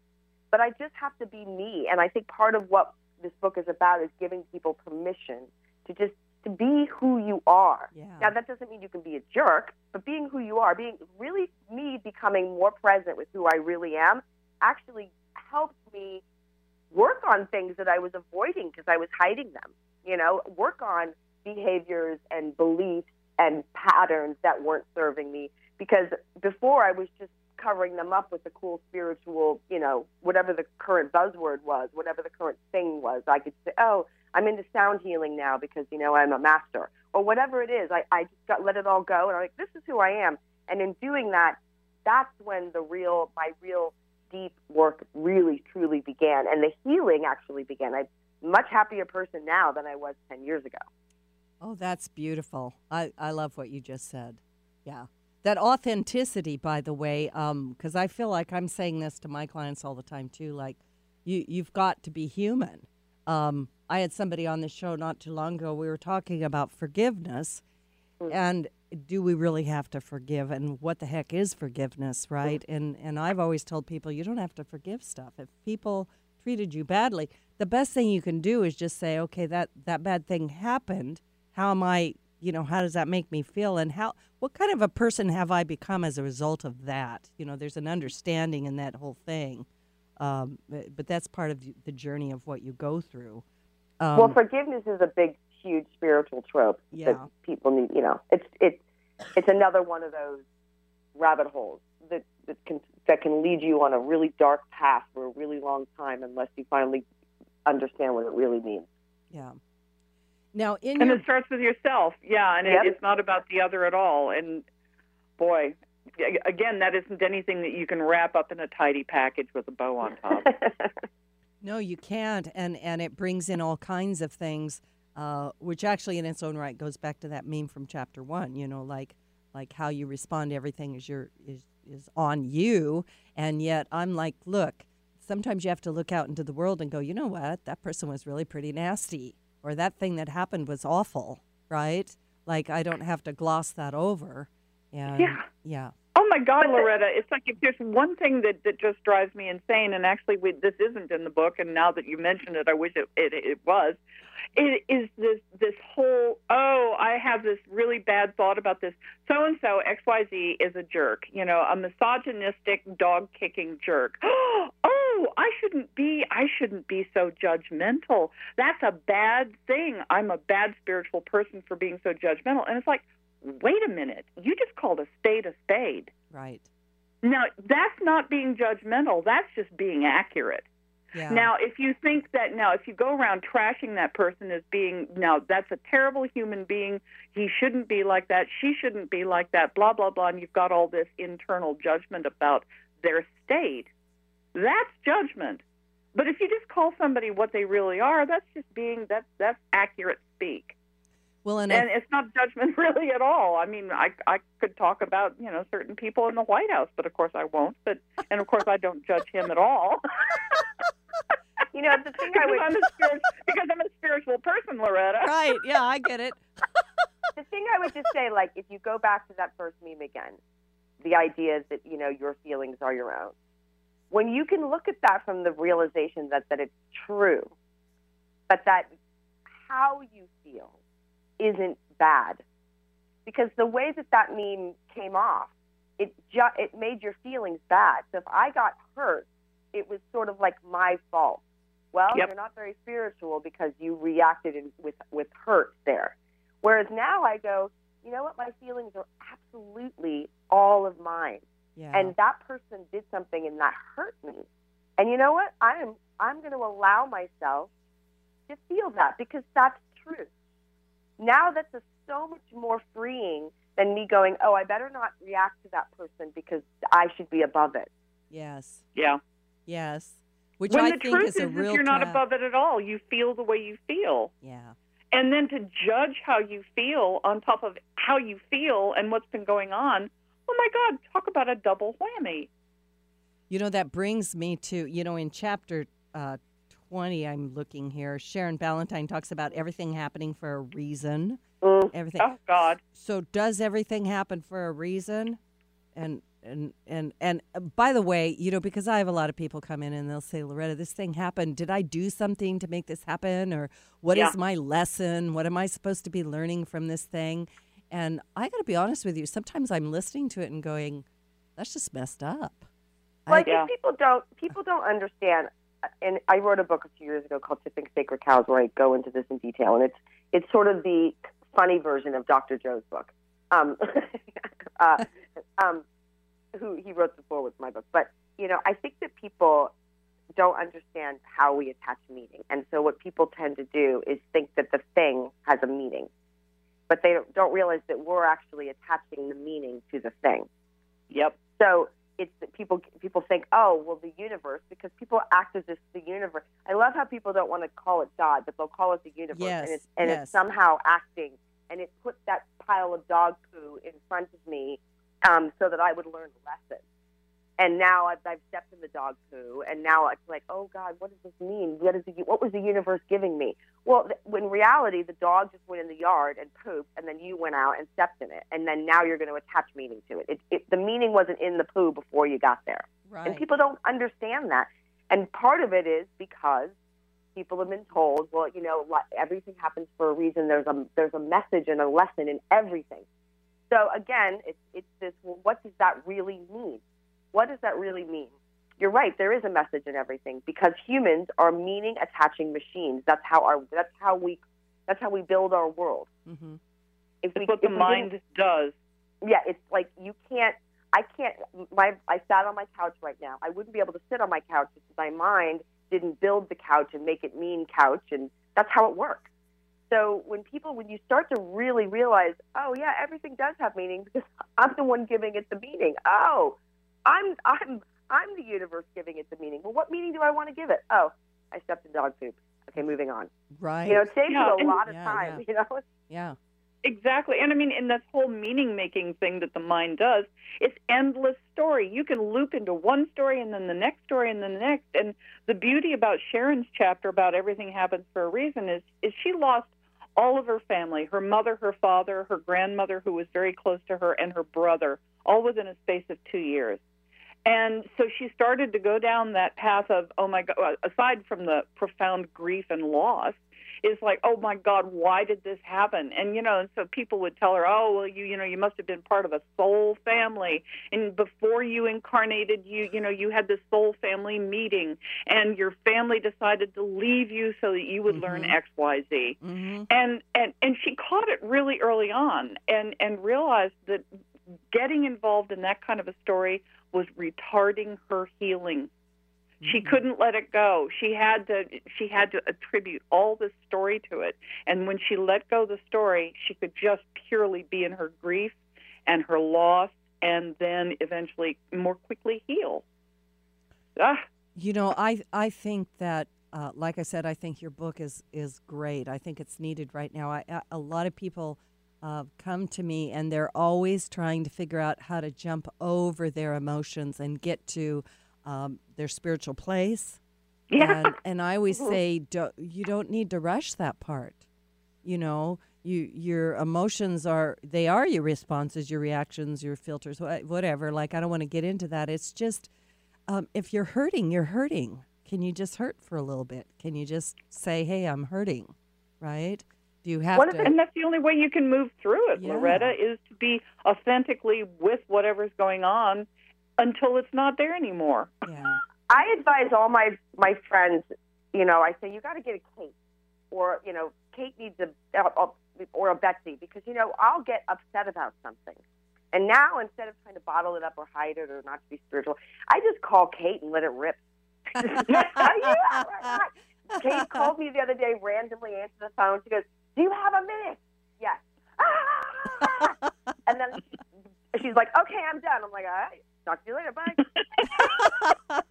But I just have to be me. And I think part of what this book is about is giving people permission to just to be who you are. Yeah. Now that doesn't mean you can be a jerk, but being who you are, being really me becoming more present with who I really am, actually helped me work on things that I was avoiding because I was hiding them. You know, work on behaviors and beliefs and patterns that weren't serving me because before I was just covering them up with the cool spiritual, you know, whatever the current buzzword was, whatever the current thing was. I could say, oh, I'm into sound healing now because, you know, I'm a master or whatever it is. I, I just got, let it all go. And I'm like, this is who I am. And in doing that, that's when the real, my real deep work really, truly began. And the healing actually began. I'm a much happier person now than I was 10 years ago. Oh, that's beautiful. I, I love what you just said. Yeah. That authenticity, by the way, um, because I feel like I'm saying this to my clients all the time too. Like, you you've got to be human. Um, I had somebody on the show not too long ago. We were talking about forgiveness, mm. and do we really have to forgive? And what the heck is forgiveness, mm. right? And and I've always told people you don't have to forgive stuff. If people treated you badly, the best thing you can do is just say, okay, that that bad thing happened. How am I? You know, how does that make me feel? And how? What kind of a person have I become as a result of that? You know, there's an understanding in that whole thing. Um, but, but that's part of the journey of what you go through. Um, well, forgiveness is a big, huge spiritual trope Yeah. that people need. You know, it's it's it's another one of those rabbit holes that that can that can lead you on a really dark path for a really long time unless you finally understand what it really means. yeah. Now, in And your it starts with yourself. Yeah, and Yep. it, it's not about the other at all. And boy, again, that isn't anything that you can wrap up in a tidy package with a bow on top. No, you can't, and and it brings in all kinds of things, uh, which actually in its own right goes back to that meme from chapter one. You know, like like how you respond to everything is your is is on you, and yet I'm like, look, sometimes you have to look out into the world and go, you know what, that person was really pretty nasty, or that thing that happened was awful, right? Like I don't have to gloss that over, and Yeah. yeah, Oh my God, Loretta! It's like if there's one thing that that just drives me insane, and actually, we, this isn't in the book, and now that you mention it, I wish it it, it was. It is this this whole oh, I have this really bad thought about this. So and so X Y Z is a jerk, you know, a misogynistic, dog kicking jerk. Oh, I shouldn't be. I shouldn't be so judgmental. That's a bad thing. I'm a bad spiritual person for being so judgmental. And it's like, wait a minute, you just called a spade a spade. right, Now, that's not being judgmental. That's just being accurate. yeah. Now, if you think that now, if you go around trashing that person as being now that's a terrible human being, he shouldn't be like that, she shouldn't be like that, blah blah blah, and you've got all this internal judgment about their state, that's judgment. But if you just call somebody what they really are, that's just being that's that's accurate speak. well, and, I And it's not judgment really at all. I mean, I I could talk about you know certain people in the White House, but of course I won't. But and of course I don't judge him at all. You know, the thing I would I'm a spirit, because I'm a spiritual person, Loretta. right, yeah, I get it. the thing I would just say, like, if you go back to that first meme again, the idea is that you know your feelings are your own. When you can look at that from the realization that that it's true, but that how you feel isn't bad, because the way that that meme came off, it ju- it made your feelings bad. So if I got hurt, it was sort of like my fault. Well, Yep. you're not very spiritual because you reacted in, with with hurt there. Whereas now I go, you know what? My feelings are absolutely all of mine, Yeah. and that person did something and that hurt me. And you know what? I am I'm going to allow myself to feel that because that's truth. Now that's a, so much more freeing than me going, oh, I better not react to that person because I should be above it. yes. Yeah. Yes. Which when I the think truth is is, a real you're not trap. above it at all. You feel the way you feel. Yeah. And then to judge how you feel on top of how you feel and what's been going on, oh my God, talk about a double whammy. You know, that brings me to, you know, in chapter uh, 20, I'm looking here, Sharon Ballantine talks about everything happening for a reason. Mm. Everything. Oh God. So, does everything happen for a reason? And and and and uh, by the way, you know, because I have a lot of people come in and they'll say, Loretta, this thing happened. Did I do something to make this happen, or what is Yeah. my lesson? What am I supposed to be learning from this thing? And I got to be honest with you. Sometimes I'm listening to it and going, that's just messed up. Well, I, I- think Yeah. people don't people don't understand. And I wrote a book a few years ago called "Tipping Sacred Cows," where I go into this in detail, and it's it's sort of the funny version of Dr. Joe's book. Um, uh, um, who he wrote the foreword for my book. But you know, I think that people don't understand how we attach meaning, and so what people tend to do is think that the thing has a meaning, but they don't- don't realize that we're actually attaching the meaning to the thing. Yep. So it's people people think, oh, well, the universe, because people act as if the universe. I love how people don't want to call it God, but they'll call it the universe, Yes, and it's and yes. it's somehow acting, and it put that pile of dog poo in front of me, um, so that I would learn a lesson. And now I've, I've stepped in the dog poo, and now it's like, oh God, what does this mean? What is the, what was the universe giving me? Well, th- in reality, the dog just went in the yard and pooped, and then you went out and stepped in it, and then now you're going to attach meaning to it. It, it. The meaning wasn't in the poo before you got there, Right. and people don't understand that. And part of it is because people have been told, well, you know, everything happens for a reason. There's a there's a message and a lesson in everything. So again, it's it's this. Well, what does that really mean? What does that really mean? You're right. There is a message in everything because humans are meaning attaching machines. That's how our. That's how we. That's how we build our world. hmm If It's what the we mind does. yeah, it's like you can't. I can't. My I sat on my couch right now. I wouldn't be able to sit on my couch if my mind didn't build the couch and make it mean couch, and that's how it works. So when people, when you start to really realize, oh yeah, everything does have meaning because I'm the one giving it the meaning. Oh, I'm I'm I'm the universe giving it the meaning. Well, what meaning do I want to give it? Oh, I stepped in dog poop. Okay, moving on. Right. You know, it saves Yeah, you a lot of Yeah, time. yeah. You know, yeah. Exactly. And I mean, in this whole meaning making thing that the mind does, it's endless story. You can loop into one story and then the next story and then the next. And the beauty about Sharon's chapter about everything happens for a reason is, is she lost all of her family her mother, her father, her grandmother, who was very close to her, and her brother, all within a space of two years. And so she started to go down that path of, oh my God, aside from the profound grief and loss, is like, oh my God, why did this happen? And you know, and so people would tell her, oh well, you you know, you must have been part of a soul family, and before you incarnated, you you know, you had this soul family meeting, and your family decided to leave you so that you would learn Mhm. X, Y, Z hmm and and and she caught it really early on and and realized that getting involved in that kind of a story was retarding her healing. She couldn't let it go. She had to she had to attribute all this story to it. And when she let go the story she could just purely be in her grief and her loss and then eventually more quickly heal. Ah. You know, I I think that, uh, like I said, I think your book is is great. I think it's needed right now. I, I, a lot of people uh, come to me and they're always trying to figure out how to jump over their emotions and get to um, their spiritual place. yeah And, and I always say, don't, you don't need to rush that part. You know, you your emotions are they are your responses, your reactions, your filters, whatever. Like I don't want to get into that. It's just um, if you're hurting, you're hurting. Can you just hurt for a little bit? Can you just say, "Hey, I'm hurting," right? Do you have One of to? the- And that's the only way you can move through it, Yeah. Loretta, is to be authentically with whatever's going on until it's not there anymore. yeah. I advise all my my friends. You know, I say you got to get a Cate, or you know, Cate needs a uh, or a Betsy because you know I'll get upset about something, and now instead of trying to bottle it up or hide it or not to be spiritual, I just call Cate and let it rip. Cate called me the other day, randomly answered the phone. She goes, "Do you have a minute?" Yes. Ah! and then she, she's like, "Okay, I'm done." I'm like, "All right, talk to you later. Bye."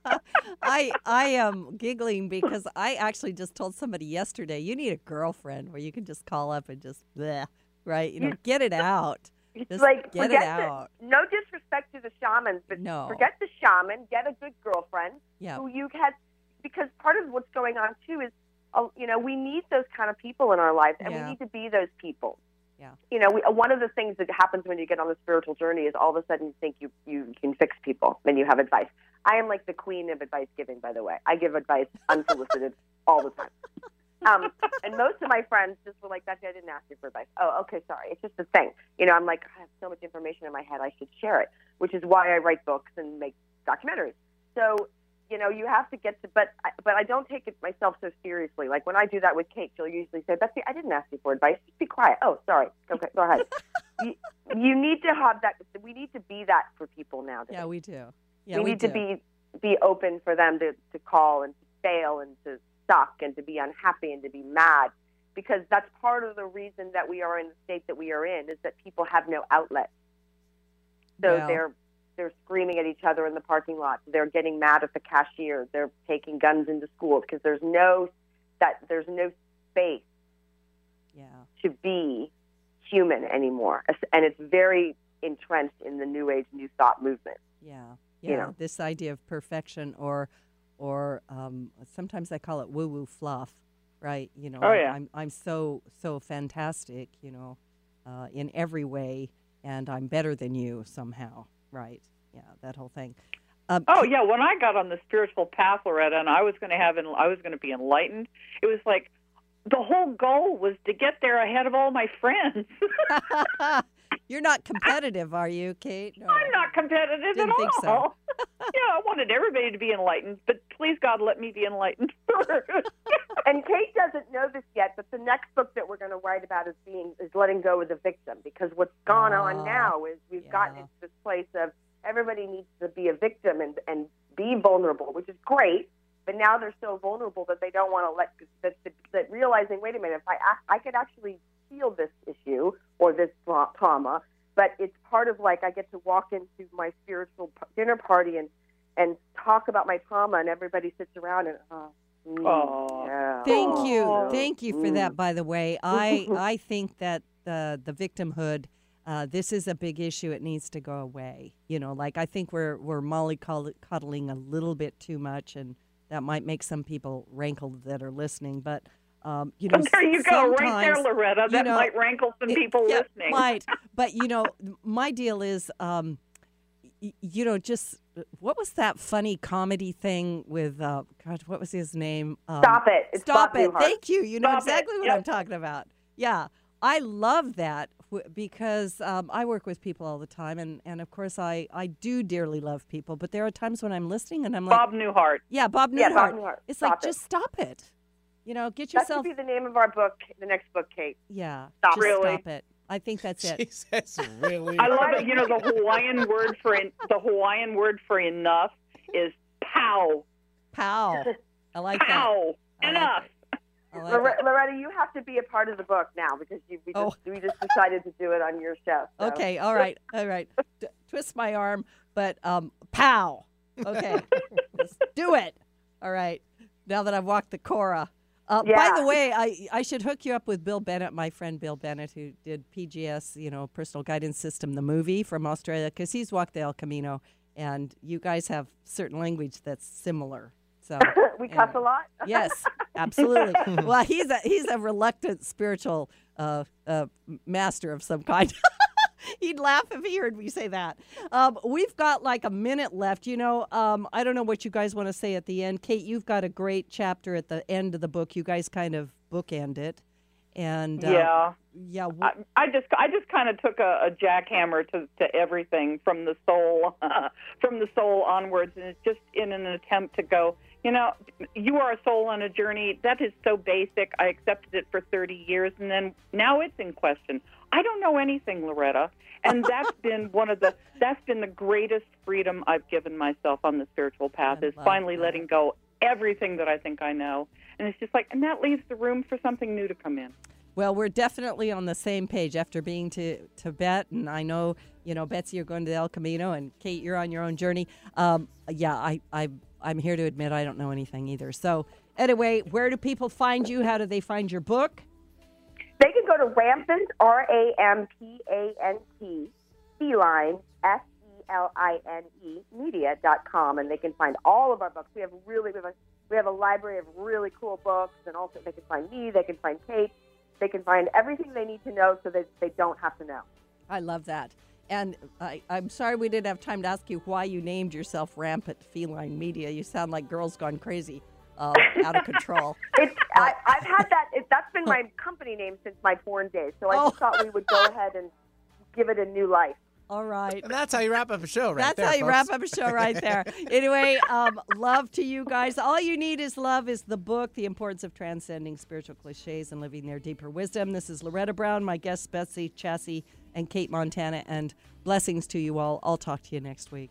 I I am giggling because I actually just told somebody yesterday, you need a girlfriend where you can just call up and just bleh, right? You know, get it out. Just like get it out. The, no disrespect to the shamans, but No. forget the shaman. Get a good girlfriend Yeah. who you had, because part of what's going on too is, you know, we need those kind of people in our lives, and Yeah. we need to be those people. Yeah. You know, we, one of the things that happens when you get on the spiritual journey is all of a sudden you think you you can fix people and you have advice. I am like the queen of advice giving, by the way. I give advice unsolicited all the time. Um, and most of my friends just were like, Betsy, I didn't ask you for advice. Oh, okay, sorry. It's just a thing. You know, I'm like, I have so much information in my head, I should share it, which is why I write books and make documentaries. So, you know, you have to get to, but I, but I don't take it myself so seriously. Like when I do that with Cate, she'll usually say, Betsy, I didn't ask you for advice. Just be quiet. Oh, sorry. Okay, go ahead. you, you need to have that. We need to be that for people now. Yeah, we do. Yeah, we, we need do. to be be open for them to, to call and to fail and to suck and to be unhappy and to be mad because that's part of the reason that we are in the state that we are in is that people have no outlet. So they're they're screaming at each other in the parking lot. They're getting mad at the cashier. They're taking guns into schools because there's no that there's no space Yeah. to be human anymore, and it's very entrenched in the new age new thought movement. Yeah. You Yeah. know. This idea of perfection or or um, sometimes I call it woo woo fluff, right? You know, Oh, yeah. I'm I'm so so fantastic, you know, uh, in every way and I'm better than you somehow, right? Yeah, that whole thing. Um, Oh yeah, when I got on the spiritual path, Loretta, and I was going to have, en- I was going to be enlightened. It was like the whole goal was to get there ahead of all my friends. You're not competitive, are you, Cate? No. I'm not competitive Didn't at think so. all. yeah, I wanted everybody to be enlightened, but please God, let me be enlightened first. and Cate doesn't know this yet, but the next book that we're going to write about is being is letting go of the victim because what's gone Ah, on now is we've gotten into this place of everybody needs to be a victim and and be vulnerable, which is great. But now they're so vulnerable that they don't want to let that, that, that realizing, wait a minute, if I I could actually heal this issue or this trauma, but it's part of like I get to walk into my spiritual dinner party and and talk about my trauma, and everybody sits around and. Uh, mm, yeah. Thank you, thank you for Mm. that. By the way, I I think that the the victimhood, uh, this is a big issue. It needs to go away. You know, like I think we're we're mollycoddling a little bit too much, and that might make some people rankle that are listening. But um, you know, there you go, right there, Loretta. you That know, might rankle some it- people yeah, listening. Might, but you know, my deal is, um, y- you know, just what was that funny comedy thing with? Uh, God, what was his name? Um, Stop it. It's Stop Bob it. Newhart. Thank you. You know Stop it. exactly what Yep. I'm talking about. Yeah. I love that because um, I work with people all the time. And, and of course, I, I do dearly love people. But there are times when I'm listening and I'm like, Bob Newhart. yeah, Bob Newhart. Yeah, Bob Newhart. It's Stop like, it. just stop it. You know, get yourself. That should yourself. be the name of our book, the next book, Cate. yeah. Stop. just Really? stop it. I think that's it. says, really? I love it. You know, the Hawaiian word for en- the Hawaiian word for enough is pow. Pow. I like that. Pow. I like Enough. Like Lore- it. Loretta, you have to be a part of the book now because you, we, just, Oh. we just decided to do it on your show. so. Okay, all right, all right. D- twist my arm, but um, pow. Okay, let's do it. All right. Now that I've walked the Kora. Uh, By the way, I I should hook you up with Bill Bennett, my friend Bill Bennett, who did PGS, you know, Personal Guidance System, the movie from Australia, because he's walked the El Camino, and you guys have certain language that's similar. So we cuss a lot. Yes, absolutely. well, he's a he's a reluctant spiritual uh, uh, master of some kind. He'd laugh if he heard me say that. Um, we've got like a minute left. You know, um, I don't know what you guys want to say at the end. Cate, you've got a great chapter at the end of the book. You guys kind of bookend it, and uh, Yeah. yeah. I just I just kind of took a, a jackhammer to, to everything from the soul from the soul onwards, and it's just in an attempt to go. You know, you are a soul on a journey. That is so basic. I accepted it for 30 years, and then now it's in question. I don't know anything, Loretta, and that's been one of the that's been the greatest freedom I've given myself on the spiritual path I is finally that. letting go everything that I think I know, and it's just like, and that leaves the room for something new to come in. Well, we're definitely on the same page after being to Tibet, and I know you know Betsy, you're going to the El Camino, and Cate, you're on your own journey. Um, yeah, I, I I'm here to admit I don't know anything either. So anyway, where do people find you? How do they find your book? They can go to Rampant, R A M P A N T, Feline, S E L I N E, media.com, and they can find all of our books. We have really, we have, a, we have a library of really cool books, and also they can find me, they can find Kate, they can find everything they need to know so that they don't have to know. I love that. And I, I'm sorry we didn't have time to ask you why you named yourself Rampant Feline Media. You sound like girls gone crazy, uh, out of control. It's, I, I've had that. It, that's been my company name since my porn days. So I just Oh. thought we would go ahead and give it a new life. All right. And that's how you wrap up a show, right That's there, how you folks. wrap up a show right there. anyway, um, love to you guys. All you need is love is the book, The Importance of Transcending Spiritual Cliches and Living Their Deeper Wisdom. This is Loretta Brown, my guests, Betsy Chasse and Cate Montana, and blessings to you all. I'll talk to you next week.